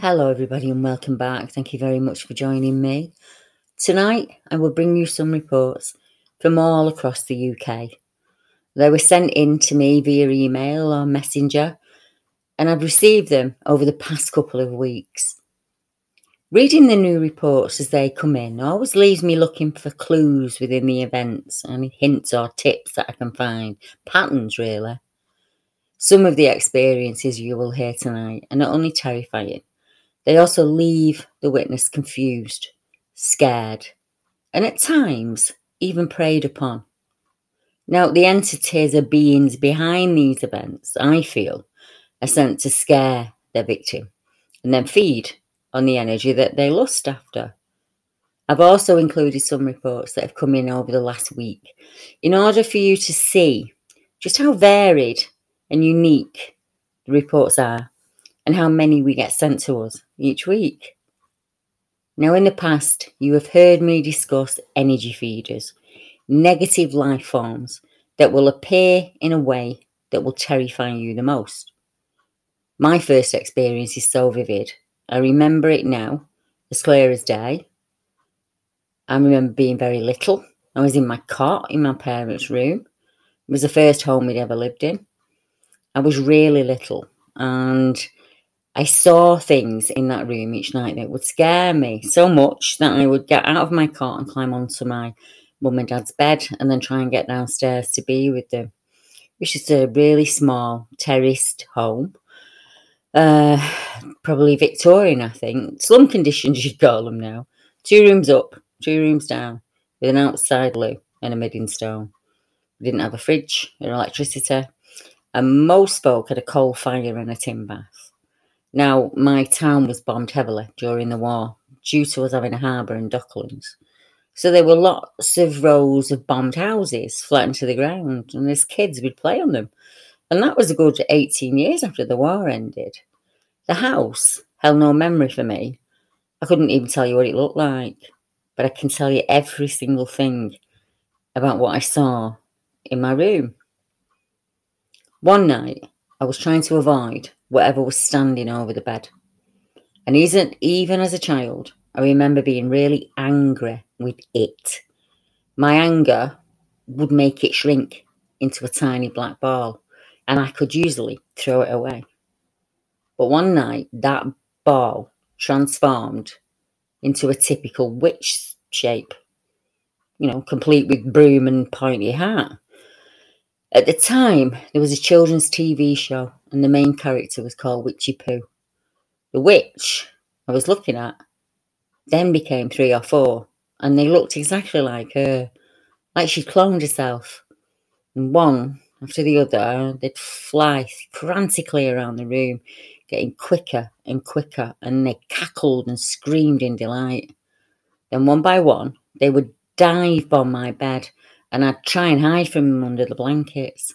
Hello, everybody, and welcome back. Thank you very much for joining me. Tonight, I will bring you some reports from all across the UK. They were sent in to me via email or messenger, and I've received them over the past couple of weeks. Reading the new reports as they come in always leaves me looking for clues within the events, any hints or tips that I can find, patterns really. Some of the experiences you will hear tonight are not only terrifying, they also leave the witness confused, scared, and at times even preyed upon. Now, the entities or beings behind these events, I feel, are sent to scare their victim and then feed on the energy that they lust after. I've also included some reports that have come in over the last week in order for you to see just how varied and unique the reports are and how many we get sent to us each week. Now, in the past, you have heard me discuss energy feeders, negative life forms that will appear in a way that will terrify you the most. My first experience is so vivid. I remember it now, as clear as day. I remember being very little. I was in my cot in my parents' room. It was the first home we'd ever lived in. I was really little and I saw things in that room each night that would scare me so much that I would get out of my cot and climb onto my mum and dad's bed and then try and get downstairs to be with them. Which is a really small terraced home. Uh, probably Victorian, I think. Slum conditions, you'd call them now. Two rooms up, two rooms down, with an outside loo and a mid stone. We didn't have a fridge or electricity, and most folk had a coal fire and a tin bath. Now, my town was bombed heavily during the war due to us having a harbour in Docklands. So there were lots of rows of bombed houses flattened to the ground, and as kids we'd play on them. And that was a good 18 years after the war ended. The house held no memory for me. I couldn't even tell you what it looked like, but I can tell you every single thing about what I saw in my room. One night, I was trying to avoid whatever was standing over the bed. And isn't even as a child, I remember being really angry with it. My anger would make it shrink into a tiny black ball, and I could usually throw it away. But one night, that ball transformed into a typical witch shape, you know, complete with broom and pointy hat. At the time, there was a children's TV show, and the main character was called Witchy Poo. The witch I was looking at then became three or four, and they looked exactly like her, like she'd cloned herself. And one after the other, they'd fly frantically around the room, getting quicker and quicker, and they cackled and screamed in delight. Then, one by one, they would dive bomb my bed and I'd try and hide from him under the blankets.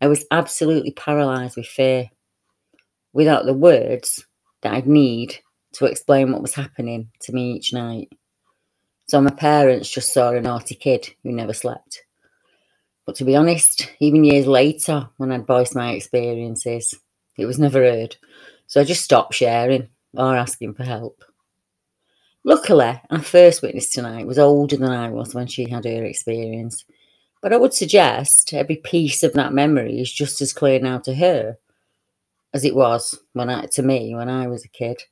I was absolutely paralyzed with fear. Without the words, that I'd need to explain what was happening to me each night. So my parents just saw a naughty kid who never slept. But to be honest, even years later, when I'd voiced my experiences, it was never heard. So I just stopped sharing or asking for help. Luckily, our first witness tonight was older than I was when she had her experience. But I would suggest every piece of that memory is just as clear now to her as it was when I, to me when I was a kid.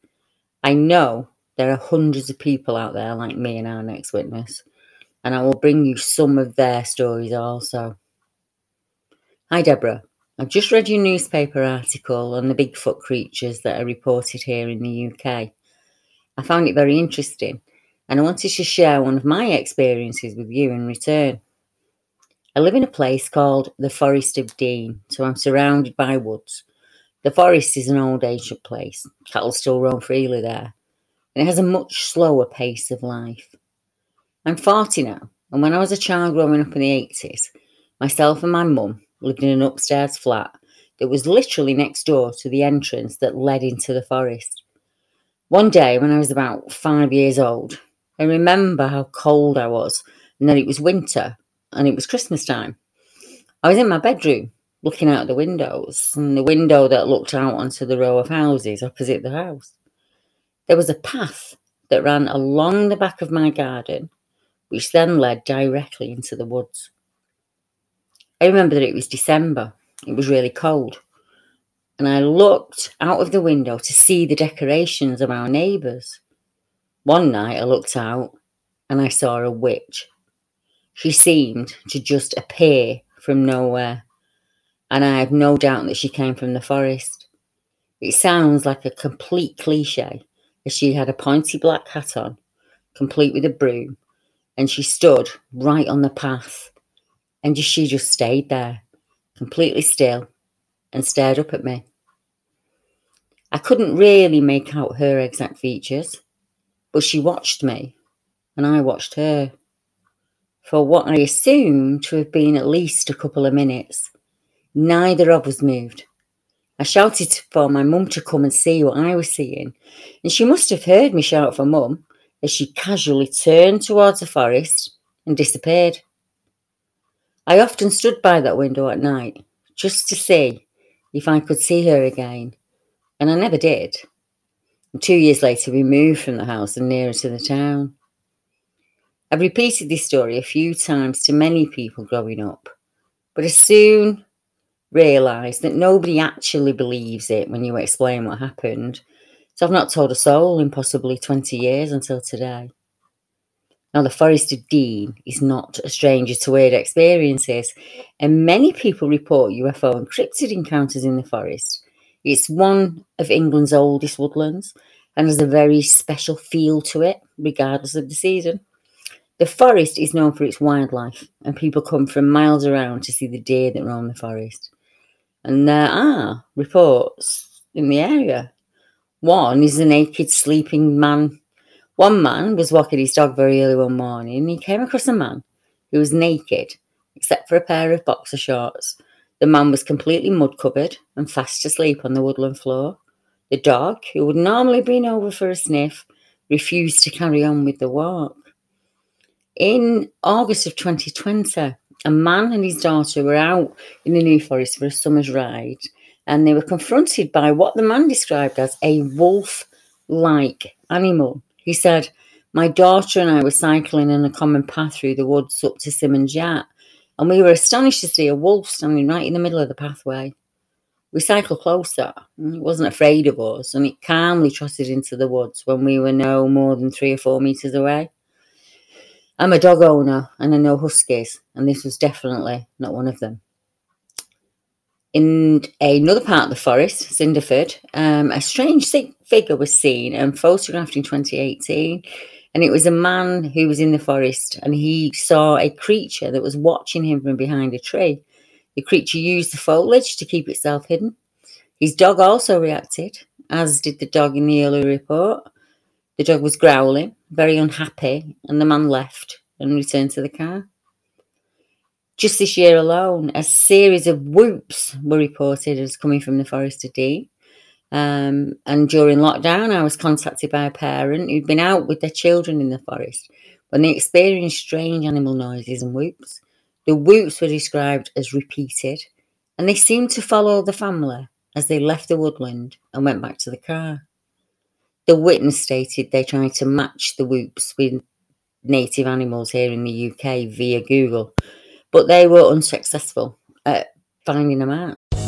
I know there are hundreds of people out there like me and our next witness, and I will bring you some of their stories also. Hi, Deborah. I've just read your newspaper article on the Bigfoot creatures that are reported here in the UK. I found it very interesting, and I wanted to share one of my experiences with you in return. I live in a place called the Forest of Dean, so I'm surrounded by woods. The forest is an old ancient place. Cattle still roam freely there, and it has a much slower pace of life. I'm 40 now, and when I was a child growing up in the 80s, myself and my mum lived in an upstairs flat that was literally next door to the entrance that led into the forest. One day, when I was about five years old, I remember how cold I was and that it was winter and it was Christmas time. I was in my bedroom looking out the windows, and the window that looked out onto the row of houses opposite the house. There was a path that ran along the back of my garden, which then led directly into the woods. I remember that it was December, it was really cold, and I looked out of the window to see the decorations of our neighbours. One night I looked out and I saw a witch. She seemed to just appear from nowhere and I have no doubt that she came from the forest. It sounds like a complete cliche, as she had a pointy black hat on, complete with a broom, and she stood right on the path, and she just stayed there, completely still, and stared up at me. I couldn't really make out her exact features, but she watched me, and I watched her for what I assumed to have been at least a couple of minutes. Neither of us moved. I shouted for my mum to come and see what I was seeing, and she must have heard me shout for mum as she casually turned towards the forest and disappeared. I often stood by that window at night just to see if I could see her again, and I never did. And two years later, we moved from the house and nearer to the town. I've repeated this story a few times to many people growing up, but as soon realised that nobody actually believes it when you explain what happened. So I've not told a soul in possibly 20 years until today. Now, the Forest of Dean is not a stranger to weird experiences, and many people report UFO and cryptid encounters in the forest. It's one of England's oldest woodlands and has a very special feel to it, regardless of the season. The forest is known for its wildlife, and people come from miles around to see the deer that roam the forest. And there are reports in the area. One is a naked sleeping man. One man was walking his dog very early one morning and he came across a man who was naked, except for a pair of boxer shorts. The man was completely mud covered and fast asleep on the woodland floor. The dog, who would normally been over for a sniff, refused to carry on with the walk. In August of 2020, a man and his daughter were out in the New Forest for a summer's ride and they were confronted by what the man described as a wolf like animal. He said, My daughter and I were cycling in a common path through the woods up to Symonds Yat, and we were astonished to see a wolf standing right in the middle of the pathway. We cycled closer, and it wasn't afraid of us, and it calmly trotted into the woods when we were no more than three or four metres away. I'm a dog owner and I know huskies, and this was definitely not one of them. In another part of the forest, Cinderford, um, a strange figure was seen and photographed in 2018. And it was a man who was in the forest and he saw a creature that was watching him from behind a tree. The creature used the foliage to keep itself hidden. His dog also reacted, as did the dog in the earlier report. The dog was growling, very unhappy, and the man left and returned to the car. Just this year alone, a series of whoops were reported as coming from the Forest of Dean. Um, and during lockdown, I was contacted by a parent who'd been out with their children in the forest when they experienced strange animal noises and whoops. The whoops were described as repeated, and they seemed to follow the family as they left the woodland and went back to the car. The witness stated they tried to match the whoops with native animals here in the UK via Google, but they were unsuccessful at finding them out.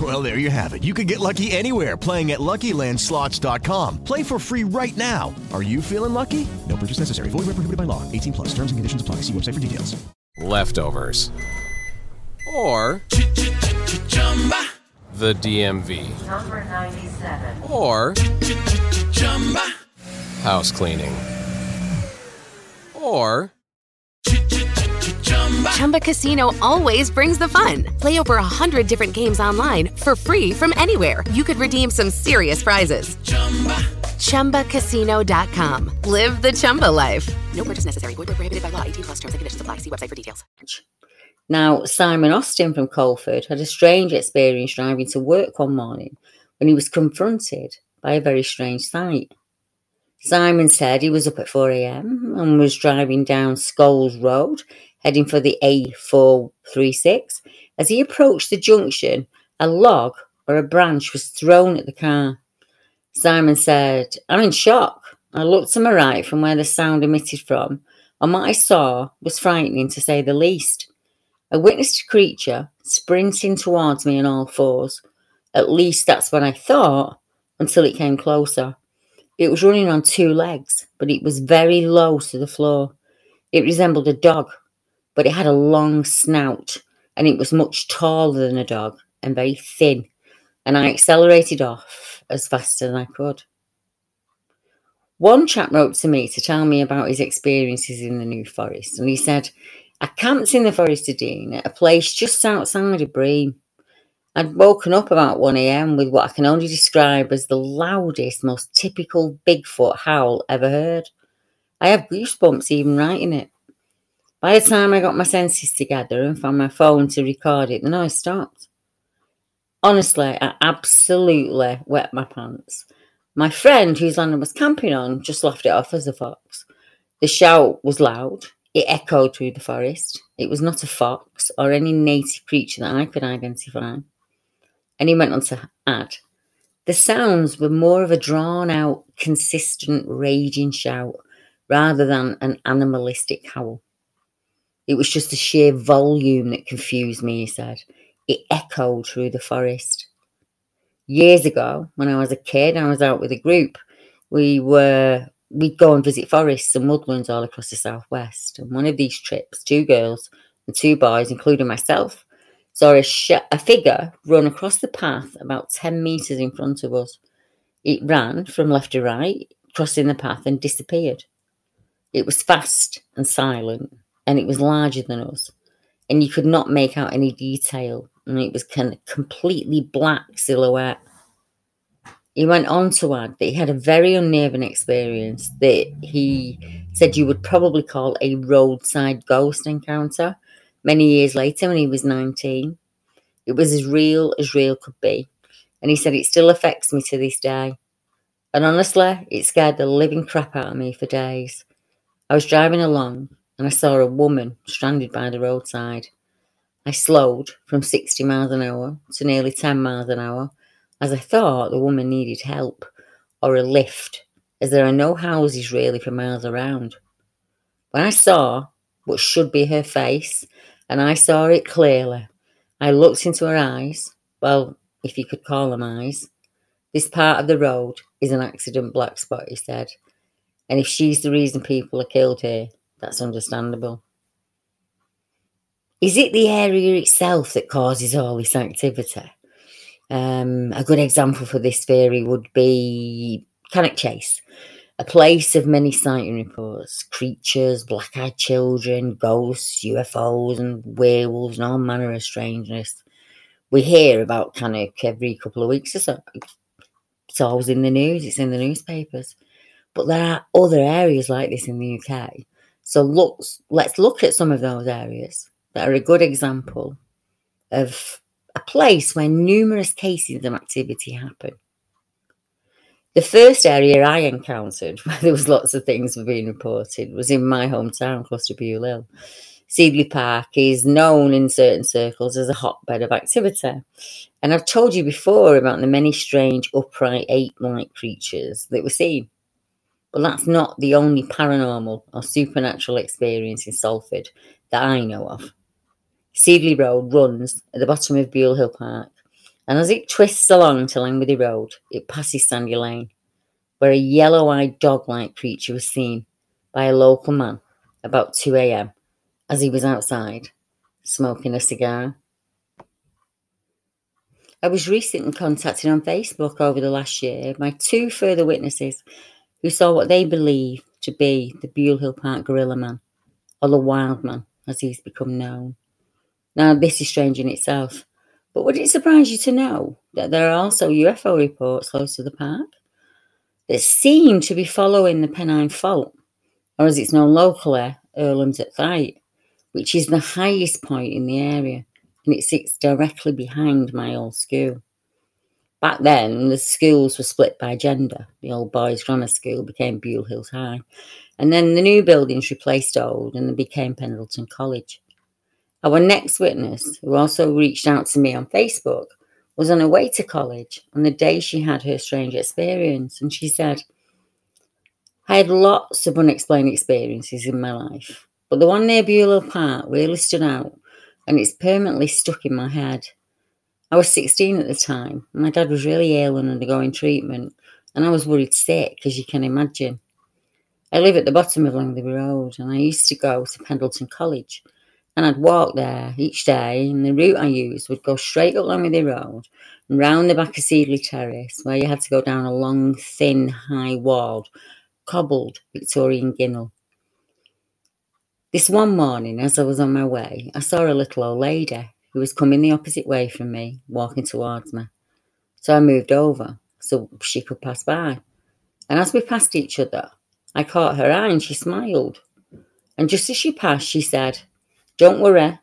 Well, there you have it. You can get lucky anywhere playing at LuckyLandSlots.com. Play for free right now. Are you feeling lucky? No purchase necessary. Void where prohibited by law. 18 plus. Terms and conditions apply. See website for details. Leftovers. Or the DMV. Number 97. Or house cleaning. Or Chumba Casino always brings the fun. Play over a hundred different games online for free from anywhere. You could redeem some serious prizes. Chumba. ChumbaCasino.com. Live the Chumba life. No purchase necessary. Void prohibited by law. 18 plus terms and conditions apply. See website for details. Now, Simon Austin from Coleford had a strange experience driving to work one morning when he was confronted by a very strange sight. Simon said he was up at 4 a.m. and was driving down Scholes Road, heading for the A436. As he approached the junction, a log or a branch was thrown at the car. Simon said, I'm in shock. I looked to my right from where the sound emitted from, and what I saw was frightening to say the least. I witnessed a creature sprinting towards me on all fours. At least that's what I thought until it came closer. It was running on two legs, but it was very low to the floor. It resembled a dog, but it had a long snout and it was much taller than a dog and very thin. And I accelerated off as fast as I could. One chap wrote to me to tell me about his experiences in the New Forest, and he said, I camped in the Forest of Dean at a place just outside of Bream. I'd woken up about 1am with what I can only describe as the loudest, most typical Bigfoot howl ever heard. I have goosebumps even writing it. By the time I got my senses together and found my phone to record it, the noise stopped. Honestly, I absolutely wet my pants. My friend, whose land I was camping on, just laughed it off as a fox. The shout was loud. It echoed through the forest. It was not a fox or any native creature that I could identify. And he went on to add, the sounds were more of a drawn out, consistent, raging shout rather than an animalistic howl. It was just the sheer volume that confused me, he said. It echoed through the forest. Years ago, when I was a kid, I was out with a group. We were we'd go and visit forests and woodlands all across the southwest. And one of these trips, two girls and two boys, including myself, saw a, sh- a figure run across the path about 10 metres in front of us. It ran from left to right, crossing the path, and disappeared. It was fast and silent, and it was larger than us, and you could not make out any detail, and it was kind of completely black silhouette. He went on to add that he had a very unnerving experience that he said you would probably call a roadside ghost encounter many years later when he was 19. It was as real as real could be. And he said it still affects me to this day. And honestly, it scared the living crap out of me for days. I was driving along and I saw a woman stranded by the roadside. I slowed from 60 miles an hour to nearly 10 miles an hour as I thought the woman needed help or a lift, as there are no houses really for miles around. When I saw what should be her face, and I saw it clearly, I looked into her eyes. Well, if you could call them eyes. This part of the road is an accident black spot, he said. And if she's the reason people are killed here, that's understandable. Is it the area itself that causes all this activity? Um, a good example for this theory would be Cannock Chase, a place of many sighting reports creatures, black eyed children, ghosts, UFOs, and werewolves, and all manner of strangeness. We hear about Cannock every couple of weeks or so. It's always in the news, it's in the newspapers. But there are other areas like this in the UK. So look, let's look at some of those areas that are a good example of a place where numerous cases of activity happen. The first area I encountered where there was lots of things being reported was in my hometown, Cluster-Buile Hill. Seedley Park is known in certain circles as a hotbed of activity. And I've told you before about the many strange upright ape-like creatures that were seen. But that's not the only paranormal or supernatural experience in Salford that I know of. Seedley Road runs at the bottom of Buile Hill Park, and as it twists along to Langworthy Road, it passes Sandy Lane, where a yellow eyed dog like creature was seen by a local man about 2 a.m. as he was outside smoking a cigar. I was recently contacted on Facebook over the last year by two further witnesses who saw what they believe to be the Buile Hill Park Gorilla Man, or the Wild Man as he's become known. Now, this is strange in itself, but would it surprise you to know that there are also UFO reports close to the park that seem to be following the Pennine Fault, or as it's known locally, Irlams o' th' Height, which is the highest point in the area and it sits directly behind my old school. Back then, the schools were split by gender. The old boys' grammar school became Buile Hills High, and then the new buildings replaced old and they became Pendleton College. Our next witness, who also reached out to me on Facebook, was on her way to college on the day she had her strange experience, and she said, I had lots of unexplained experiences in my life, but the one near Buile Park really stood out, and it's permanently stuck in my head. I was 16 at the time. My dad was really ill and undergoing treatment, and I was worried sick, as you can imagine. I live at the bottom of Langworthy Road, and I used to go to Pendleton College, and I'd walk there each day, and the route I used would go straight up Langworthy Road and round the back of Seedley Terrace, where you had to go down a long, thin, high walled, cobbled Victorian ginnel. This one morning, as I was on my way, I saw a little old lady who was coming the opposite way from me, walking towards me. So I moved over so she could pass by. And as we passed each other, I caught her eye and she smiled. And just as she passed, she said, Don't worry,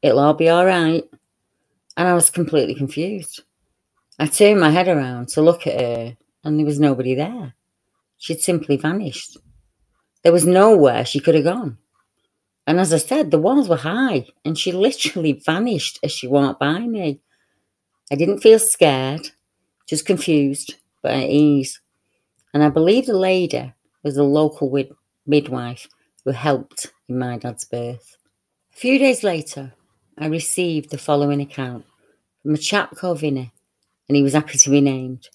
it'll all be all right. And I was completely confused. I turned my head around to look at her, and there was nobody there. She'd simply vanished. There was nowhere she could have gone. And as I said, the walls were high, and she literally vanished as she walked by me. I didn't feel scared, just confused, but at ease. And I believe the lady was a local wid- midwife who helped in my dad's birth. A few days later, I received the following account from a chap called Vinny, and he was happy to be named.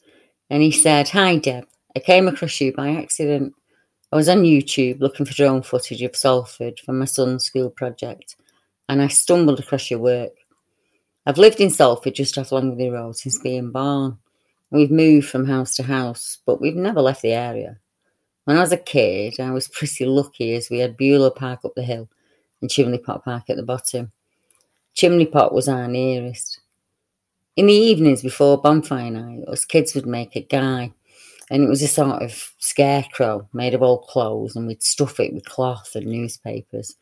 And he said, Hi, Deb. I came across you by accident. I was on YouTube looking for drone footage of Salford for my son's school project, and I stumbled across your work. I've lived in Salford just off Langworthy Road since being born. We've moved from house to house, but we've never left the area. When I was a kid, I was pretty lucky as we had Buile Park up the hill and Chimney Pot Park at the bottom. Chimney Pot was our nearest. In the evenings before bonfire night, us kids would make a guy and it was a sort of scarecrow made of old clothes, and we'd stuff it with cloth and newspapers.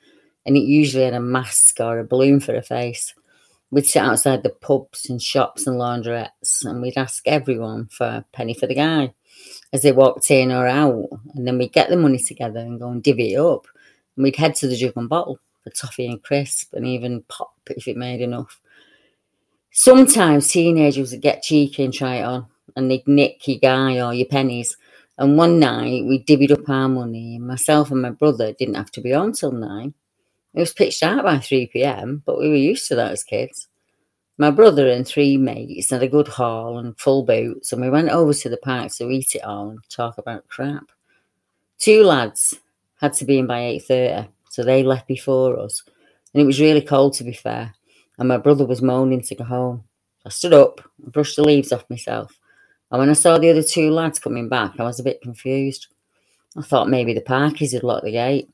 And it usually had a mask or a balloon for a face. We'd sit outside the pubs and shops and laundrettes, and we'd ask everyone for a penny for the guy as they walked in or out. And then we'd get the money together and go and divvy it up. And we'd head to the jug and bottle for toffee and crisp and even pop if it made enough. Sometimes teenagers would get cheeky and try it on and they'd nick your guy or your pennies. And one night we divvied up our money, myself and my brother didn't have to be on till nine. It was pitched out by 3 pm, but we were used to that as kids. My brother and three mates had a good haul and full boots, and we went over to the park to eat it all and talk about crap. Two lads had to be in by 8.30, so they left before us. And it was really cold, to be fair, and my brother was moaning to go home. I stood up and brushed the leaves off myself. And when I saw the other two lads coming back, I was a bit confused. I thought maybe the parkies had locked the gate.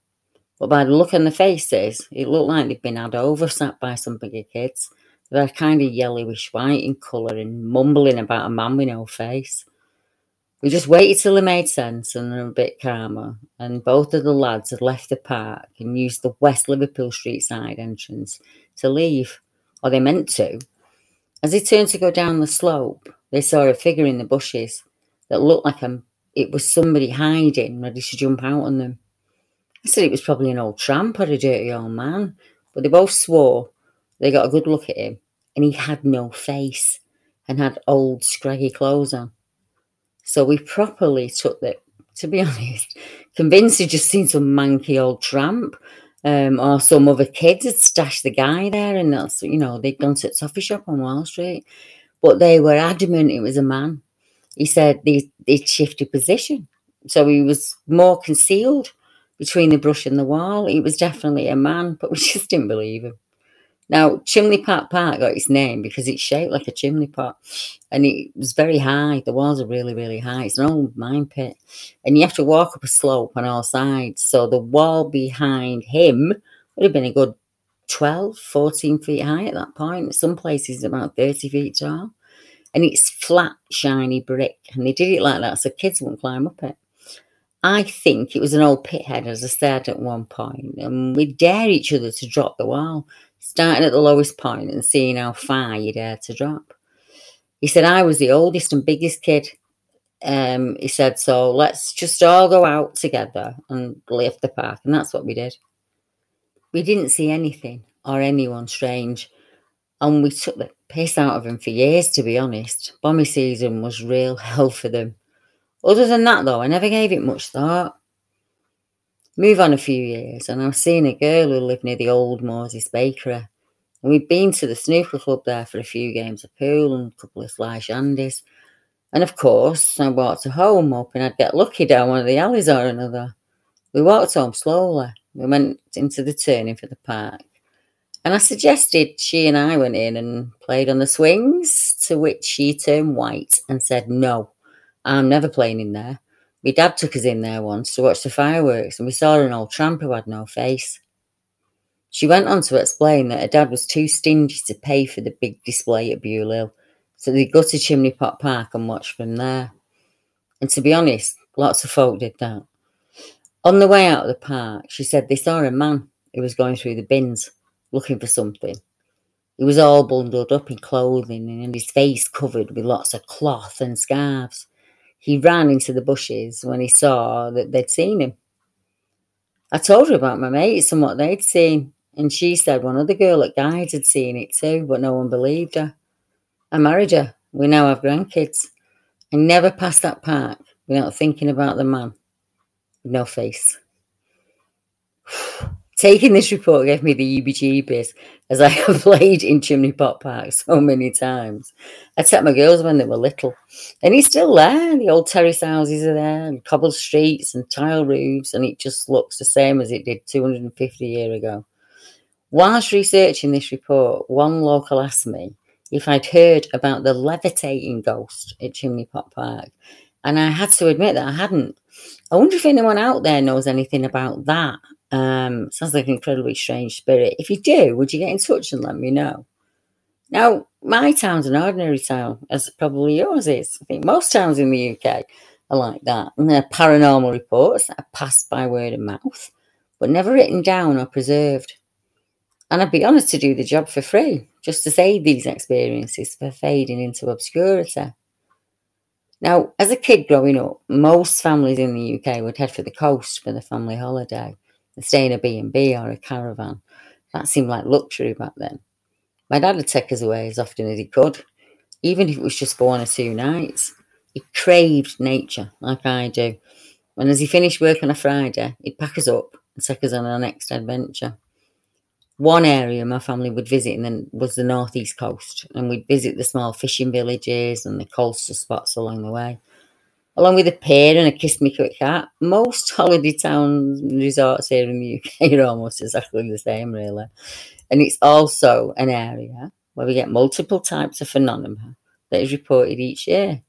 But by the look on their faces, it looked like they'd been had over, sat by some bigger kids. They were kind of yellowish white in colour and mumbling about a man with no face. We just waited till it made sense and were a bit calmer, and both of the lads had left the park and used the West Liverpool Street side entrance to leave, or they meant to. As they turned to go down the slope, they saw a figure in the bushes that looked like a, it was somebody hiding, ready to jump out on them. I said it was probably an old tramp or a dirty old man, but they both swore they got a good look at him, and he had no face and had old scraggy clothes on. So we properly took that, to be honest, convinced he'd just seen some manky old tramp um, or some other kids had stashed the guy there and that's, you know, they'd gone to a coffee shop on Wall Street. But they were adamant it was a man. He said they, they'd shifted position. So he was more concealed between the brush and the wall. He was definitely a man, but we just didn't believe him. Now, Chimney Pot Park got its name because it's shaped like a chimney pot and it was very high. The walls are really, really high. It's an old mine pit and you have to walk up a slope on all sides. So the wall behind him would have been a good 12, 14 feet high at that point. Some places about 30 feet tall. And it's flat, shiny brick. And they did it like that so kids wouldn't climb up it. I think it was an old pit head, as I said at one point, and we dare each other to drop the wall starting at the lowest point and seeing how far you dare to drop. He said, I was the oldest and biggest kid. Um, he said, so let's just all go out together and lift the park. And that's what we did. We didn't see anything or anyone strange. And we took the piss out of them for years, to be honest. Bommy season was real hell for them. Other than that, though, I never gave it much thought. Move on a few years, and I was seeing a girl who lived near the old Moses Bakery. And we'd been to the snooker club there for a few games of pool and a couple of sly shandies. And of course, I walked her home hoping I'd get lucky down one of the alleys or another. We walked home slowly. We went into the turning for the park. And I suggested she and I went in and played on the swings, to which she turned white and said, No, I'm never playing in there. My dad took us in there once to watch the fireworks, and we saw an old tramp who had no face. She went on to explain that her dad was too stingy to pay for the big display at Bewley, so they'd go to Chimney Pot Park and watch from there. And to be honest, lots of folk did that. On the way out of the park, she said they saw a man who was going through the bins looking for something. He was all bundled up in clothing and his face covered with lots of cloth and scarves he ran into the bushes when he saw that they'd seen him. I told her about my mates and what they'd seen, and she said one other girl at Guides had seen it too, but no one believed her. I married her. We now have grandkids. I never passed that park without thinking about the man no face. Taking this report gave me the EBGBs as I have played in Chimney Pot Park so many times. I took my girls when they were little, and he's still there. The old terrace houses are there, and cobbled streets and tile roofs, and it just looks the same as it did 250 years ago. Whilst researching this report, one local asked me if I'd heard about the levitating ghost at Chimney Pot Park, and I had to admit that I hadn't. I wonder if anyone out there knows anything about that um, sounds like an incredibly strange spirit. If you do, would you get in touch and let me know? Now, my town's an ordinary town, as probably yours is. I think most towns in the UK are like that. And they're paranormal reports that are passed by word of mouth, but never written down or preserved. And I'd be honoured to do the job for free, just to save these experiences for fading into obscurity. Now, as a kid growing up, most families in the UK would head for the coast for the family holiday and stay in a B&B or a caravan. That seemed like luxury back then. My dad would take us away as often as he could, even if it was just for one or two nights. He craved nature like I do. And as he finished work on a Friday, he'd pack us up and take us on our next adventure. One area my family would visit and then was the northeast coast, and we'd visit the small fishing villages and the coastal spots along the way. Along with a pier and a kiss me quick cat, most holiday towns and resorts here in the UK are almost exactly the same, really. And it's also an area where we get multiple types of phenomena that is reported each year.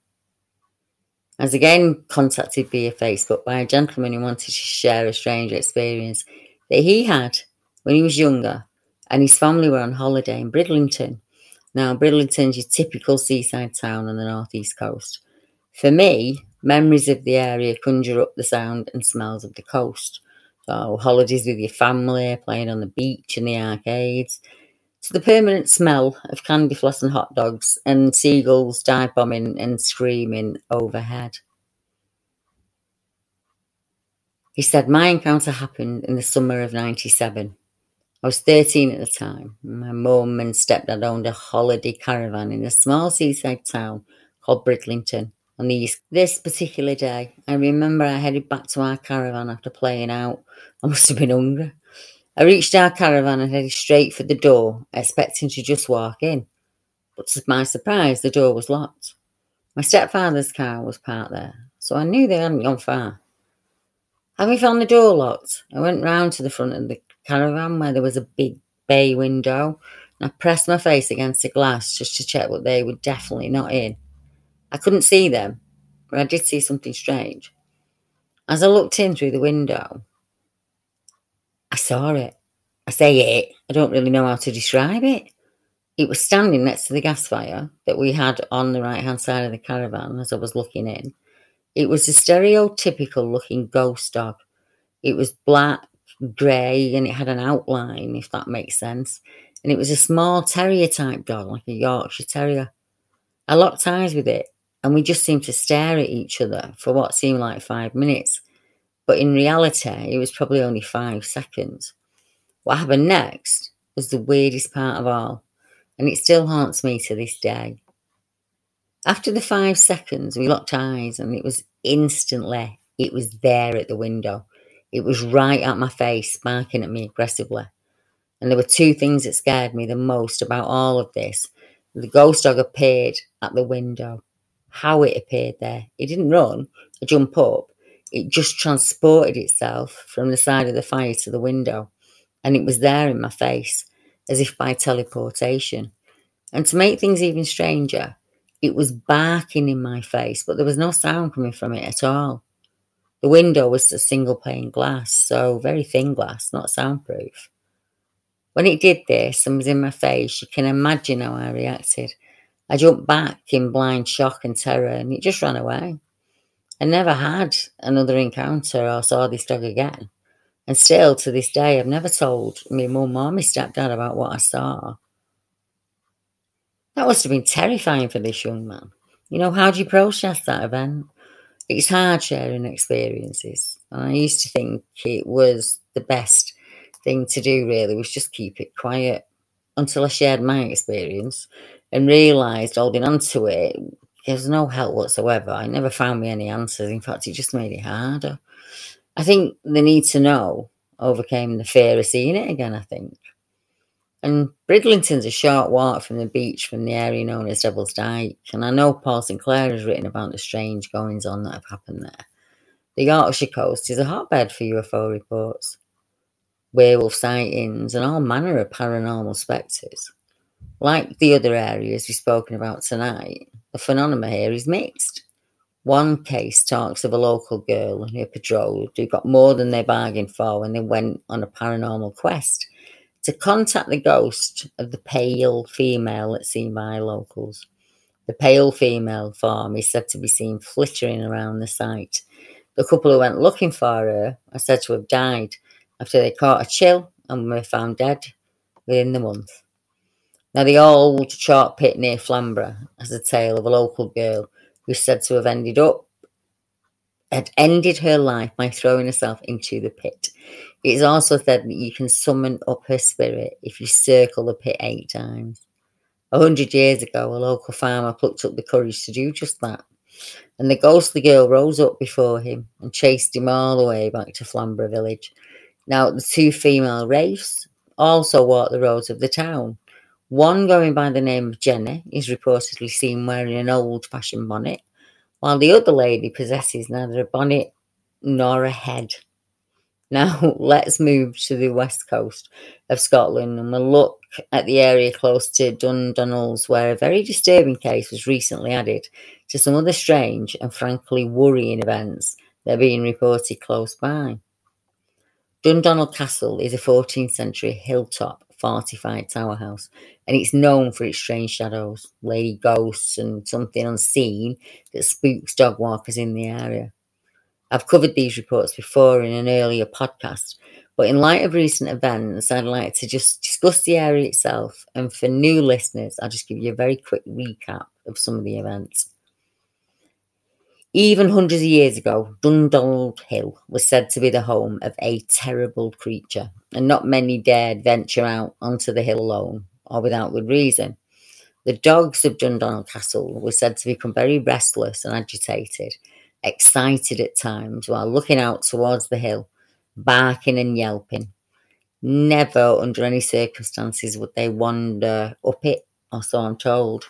I was again contacted via Facebook by a gentleman who wanted to share a strange experience that he had when he was younger and his family were on holiday in Bridlington. Now, Bridlington's your typical seaside town on the northeast coast. For me, memories of the area conjure up the sound and smells of the coast. So, holidays with your family, playing on the beach and the arcades, to the permanent smell of candy floss and hot dogs and seagulls dive bombing and screaming overhead. He said, My encounter happened in the summer of 97. I was 13 at the time. My mum and stepdad owned a holiday caravan in a small seaside town called Bridlington on the east. This particular day, I remember I headed back to our caravan after playing out. I must have been hungry. I reached our caravan and headed straight for the door, expecting to just walk in. But to my surprise, the door was locked. My stepfather's car was parked there, so I knew they hadn't gone far. Having found the door locked, I went round to the front of the caravan where there was a big bay window, and I pressed my face against the glass just to check that they were definitely not in. I couldn't see them, but I did see something strange. As I looked in through the window, I saw it. I say it, I don't really know how to describe it. It was standing next to the gas fire that we had on the right hand side of the caravan as I was looking in. It was a stereotypical looking ghost dog. It was black, grey, and it had an outline, if that makes sense. And it was a small terrier type dog, like a Yorkshire Terrier. I locked eyes with it, and we just seemed to stare at each other for what seemed like five minutes. But in reality, it was probably only five seconds. What happened next was the weirdest part of all, and it still haunts me to this day. After the five seconds, we locked eyes, and it was instantly, it was there at the window. It was right at my face, barking at me aggressively. And there were two things that scared me the most about all of this. The ghost dog appeared at the window. How it appeared there. It didn't run, or jump up, it just transported itself from the side of the fire to the window, and it was there in my face, as if by teleportation. And to make things even stranger, it was barking in my face, but there was no sound coming from it at all. The window was a single pane glass, so very thin glass, not soundproof. When it did this and was in my face, you can imagine how I reacted. I jumped back in blind shock and terror, and it just ran away. I never had another encounter or saw this dog again. And still to this day, I've never told my mum or my stepdad about what I saw. That must have been terrifying for this young man. You know, how do you process that event? It's hard sharing experiences. And I used to think it was the best thing to do, really, was just keep it quiet until I shared my experience and realised holding on to it there's no help whatsoever. I never found me any answers. In fact, it just made it harder. I think the need to know overcame the fear of seeing it again, I think. And Bridlington's a short walk from the beach from the area known as Devil's Dyke. And I know Paul Sinclair has written about the strange goings on that have happened there. The Yorkshire coast is a hotbed for UFO reports, werewolf sightings, and all manner of paranormal spectres. Like the other areas we've spoken about tonight, the phenomenon here is mixed. One case talks of a local girl and her patrol who got more than they bargained for when they went on a paranormal quest to contact the ghost of the pale female that's seen by locals. The pale female form is said to be seen flittering around the site. The couple who went looking for her are said to have died after they caught a chill and were found dead within the month. Now, the old chalk pit near Flamborough has a tale of a local girl who's said to have ended up had ended her life by throwing herself into the pit. It is also said that you can summon up her spirit if you circle the pit eight times. A hundred years ago, a local farmer plucked up the courage to do just that, and the ghostly girl rose up before him and chased him all the way back to Flamborough village. Now, the two female wraiths also walk the roads of the town. One going by the name of Jenny is reportedly seen wearing an old fashioned bonnet, while the other lady possesses neither a bonnet nor a head. Now, let's move to the west coast of Scotland and we'll look at the area close to Dundonald's, where a very disturbing case was recently added to some other strange and frankly worrying events that are being reported close by. Dundonald Castle is a 14th century hilltop fortified tower house, and it's known for its strange shadows, lady ghosts, and something unseen that spooks dog walkers in the area. I've covered these reports before in an earlier podcast, but in light of recent events, I'd like to just discuss the area itself. And for new listeners, I'll just give you a very quick recap of some of the events. Even hundreds of years ago, Dundonald Hill was said to be the home of a terrible creature, and not many dared venture out onto the hill alone or without good reason. The dogs of Dundonald Castle were said to become very restless and agitated, excited at times while looking out towards the hill, barking and yelping. Never under any circumstances would they wander up it, or so I'm told.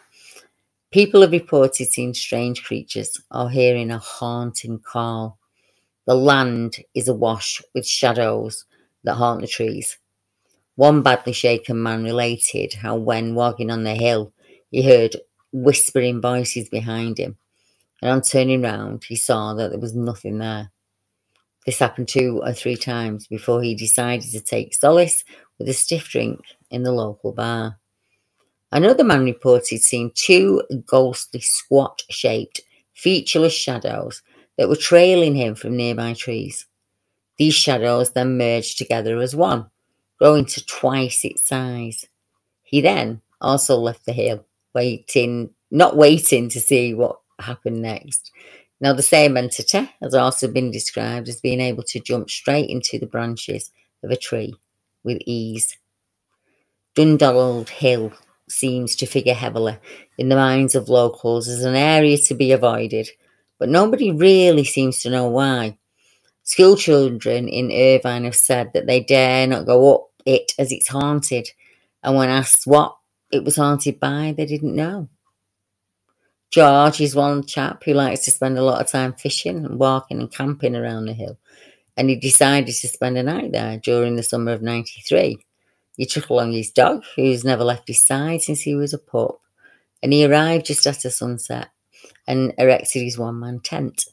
People have reported seeing strange creatures or hearing a haunting call. The land is awash with shadows that haunt the trees. One badly shaken man related how, when walking on the hill, he heard whispering voices behind him, and on turning round, he saw that there was nothing there. This happened two or three times before he decided to take solace with a stiff drink in the local bar. Another man reported seeing two ghostly, squat shaped, featureless shadows that were trailing him from nearby trees. These shadows then merged together as one, growing to twice its size. He then also left the hill, waiting, not waiting to see what happened next. Now, the same entity has also been described as being able to jump straight into the branches of a tree with ease. Dundonald Hill seems to figure heavily in the minds of locals as an area to be avoided, but nobody really seems to know why. School children in Irvine have said that they dare not go up it as it's haunted, and when asked what it was haunted by, they didn't know. George is one chap who likes to spend a lot of time fishing and walking and camping around the hill, and he decided to spend a night there during the summer of 93. He took along his dog, who's never left his side since he was a pup, and he arrived just after sunset and erected his one man tent.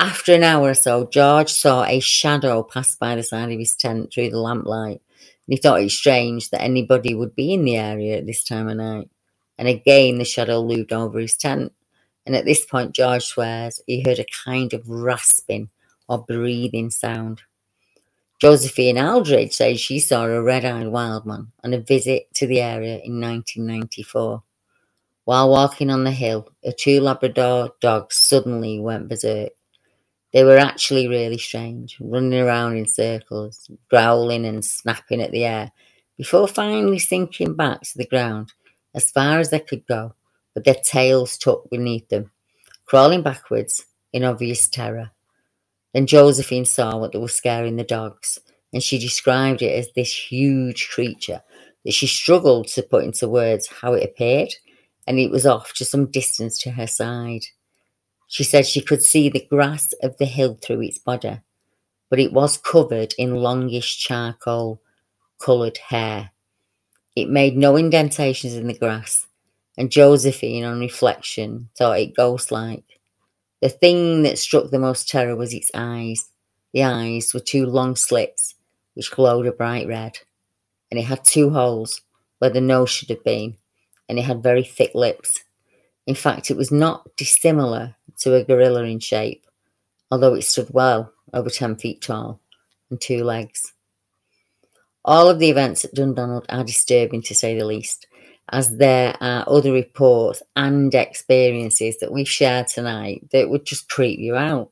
After an hour or so, George saw a shadow pass by the side of his tent through the lamplight, and he thought it strange that anybody would be in the area at this time of night. And again, the shadow loomed over his tent, and at this point, George swears he heard a kind of rasping or breathing sound. Josephine Aldridge says she saw a red eyed wild man on a visit to the area in 1994. While walking on the hill, her two Labrador dogs suddenly went berserk. They were actually really strange, running around in circles, growling and snapping at the air, before finally sinking back to the ground as far as they could go, with their tails tucked beneath them, crawling backwards in obvious terror. Then Josephine saw what was scaring the dogs, and she described it as this huge creature that she struggled to put into words how it appeared, and it was off to some distance to her side. She said she could see the grass of the hill through its body, but it was covered in longish charcoal coloured hair. It made no indentations in the grass, and Josephine, on reflection, thought it ghost like. The thing that struck the most terror was its eyes. The eyes were two long slits which glowed a bright red, and it had two holes where the nose should have been, and it had very thick lips. In fact, it was not dissimilar to a gorilla in shape, although it stood well over 10 feet tall and two legs. All of the events at Dundonald are disturbing to say the least, as there are other reports and experiences that we've shared tonight that would just creep you out.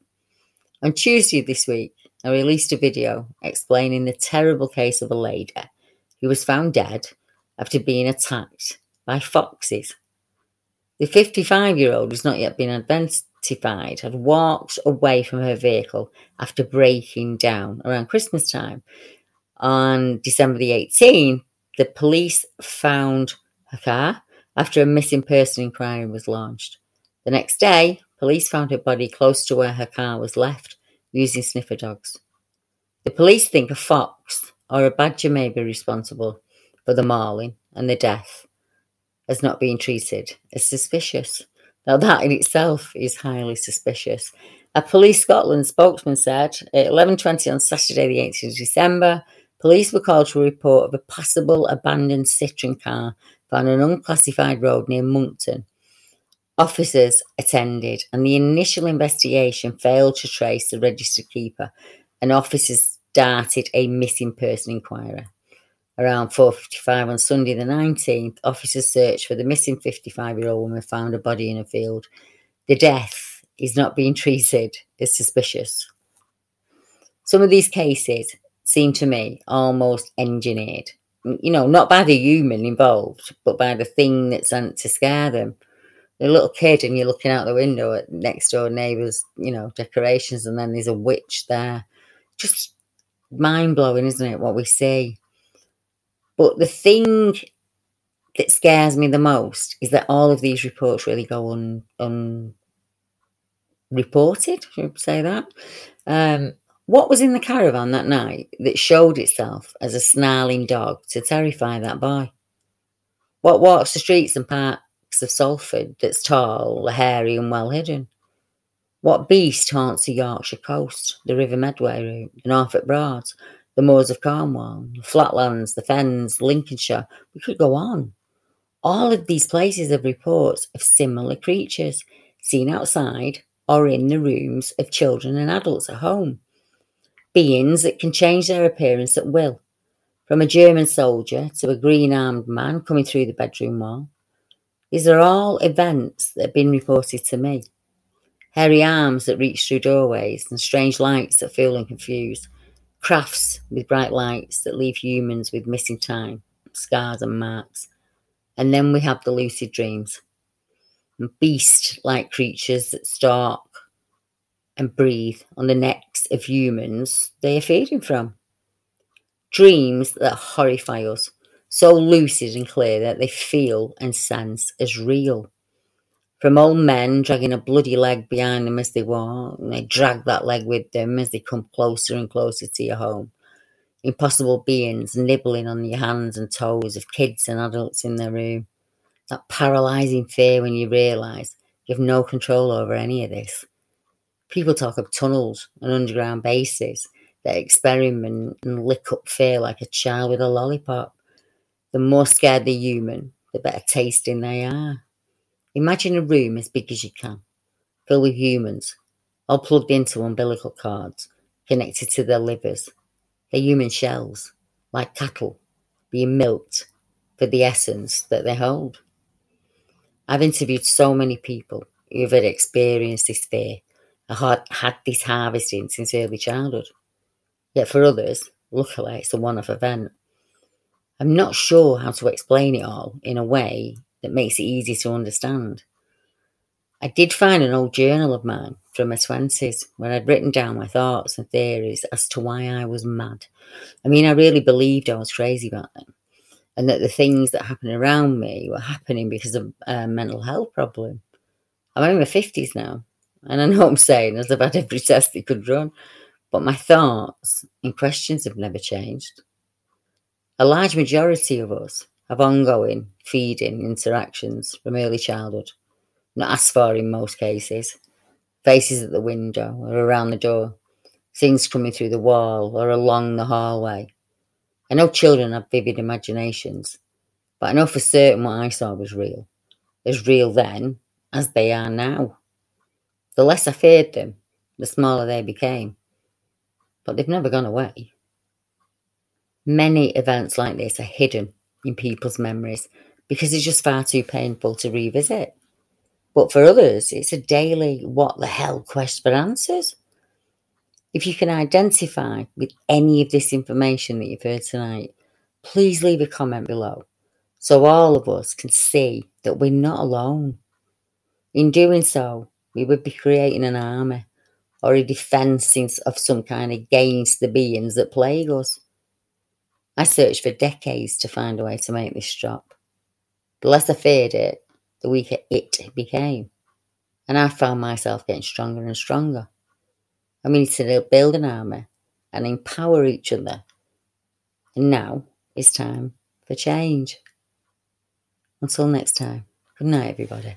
On Tuesday this week, I released a video explaining the terrible case of a lady who was found dead after being attacked by foxes. The 55 year old has not yet been identified, had walked away from her vehicle after breaking down around Christmas time On December the 18th, the police found her car after a missing person inquiry was launched. The next day, police found her body close to where her car was left using sniffer dogs. The police think a fox or a badger may be responsible for the mauling and the death as not being treated as suspicious. Now, that in itself is highly suspicious. A Police Scotland spokesman said at 11.20 on Saturday the 18th of December, police were called to a report of a possible abandoned Citroen car found on an unclassified road near Monkton. Officers attended and the initial investigation failed to trace the registered keeper and officers started a missing person inquiry. Around 4.55 on Sunday the 19th, officers searched for the missing 55-year-old woman found a body in a field. The death is not being treated as suspicious. Some of these cases seem to me almost engineered. You know, not by the human involved, but by the thing that's sent to scare them. A little kid, and you're looking out the window at next door neighbours, you know, decorations, and then there's a witch there. Just mind blowing, isn't it? What we see. But the thing that scares me the most is that all of these reports really go un, unreported, should I say that? Um, what was in the caravan that night that showed itself as a snarling dog to terrify that boy? What walks the streets and parks of Salford that's tall, hairy, and well hidden? What beast haunts the Yorkshire coast, the River Medway route, the Norfolk Broads, the moors of Cornwall, the flatlands, the fens, Lincolnshire? We could go on. All of these places have reports of similar creatures seen outside or in the rooms of children and adults at home beings that can change their appearance at will, from a German soldier to a green armed man coming through the bedroom wall. These are all events that have been reported to me. Hairy arms that reach through doorways and strange lights that feel and confuse. Crafts with bright lights that leave humans with missing time, scars and marks. And then we have the lucid dreams. And beast like creatures that stalk and breathe on the necks of humans they are feeding from. Dreams that horrify us, so lucid and clear that they feel and sense as real. From old men dragging a bloody leg behind them as they walk, and they drag that leg with them as they come closer and closer to your home. Impossible beings nibbling on your hands and toes of kids and adults in their room. That paralysing fear when you realise you have no control over any of this People talk of tunnels and underground bases that experiment and lick up fear like a child with a lollipop. The more scared the human, the better tasting they are. Imagine a room as big as you can, filled with humans, all plugged into umbilical cords, connected to their livers. They're human shells, like cattle, being milked for the essence that they hold. I've interviewed so many people who have experienced this fear had, had this harvesting since early childhood. Yet for others, luckily, it's a one off event. I'm not sure how to explain it all in a way that makes it easy to understand. I did find an old journal of mine from my 20s where I'd written down my thoughts and theories as to why I was mad. I mean, I really believed I was crazy back then and that the things that happened around me were happening because of a mental health problem. I'm in my 50s now and I know I'm saying as I've had every test they could run, but my thoughts and questions have never changed. A large majority of us have ongoing feeding interactions from early childhood, not asked for in most cases. Faces at the window or around the door, things coming through the wall or along the hallway. I know children have vivid imaginations, but I know for certain what I saw was real. As real then as they are now. The less I feared them, the smaller they became. But they've never gone away. Many events like this are hidden in people's memories because it's just far too painful to revisit. But for others, it's a daily what the hell quest for answers. If you can identify with any of this information that you've heard tonight, please leave a comment below so all of us can see that we're not alone. In doing so, we would be creating an army or a defence of some kind against the beings that plague us. I searched for decades to find a way to make this drop. The less I feared it, the weaker it became. And I found myself getting stronger and stronger. We need to build an army and empower each other. And now it's time for change. Until next time, good night, everybody.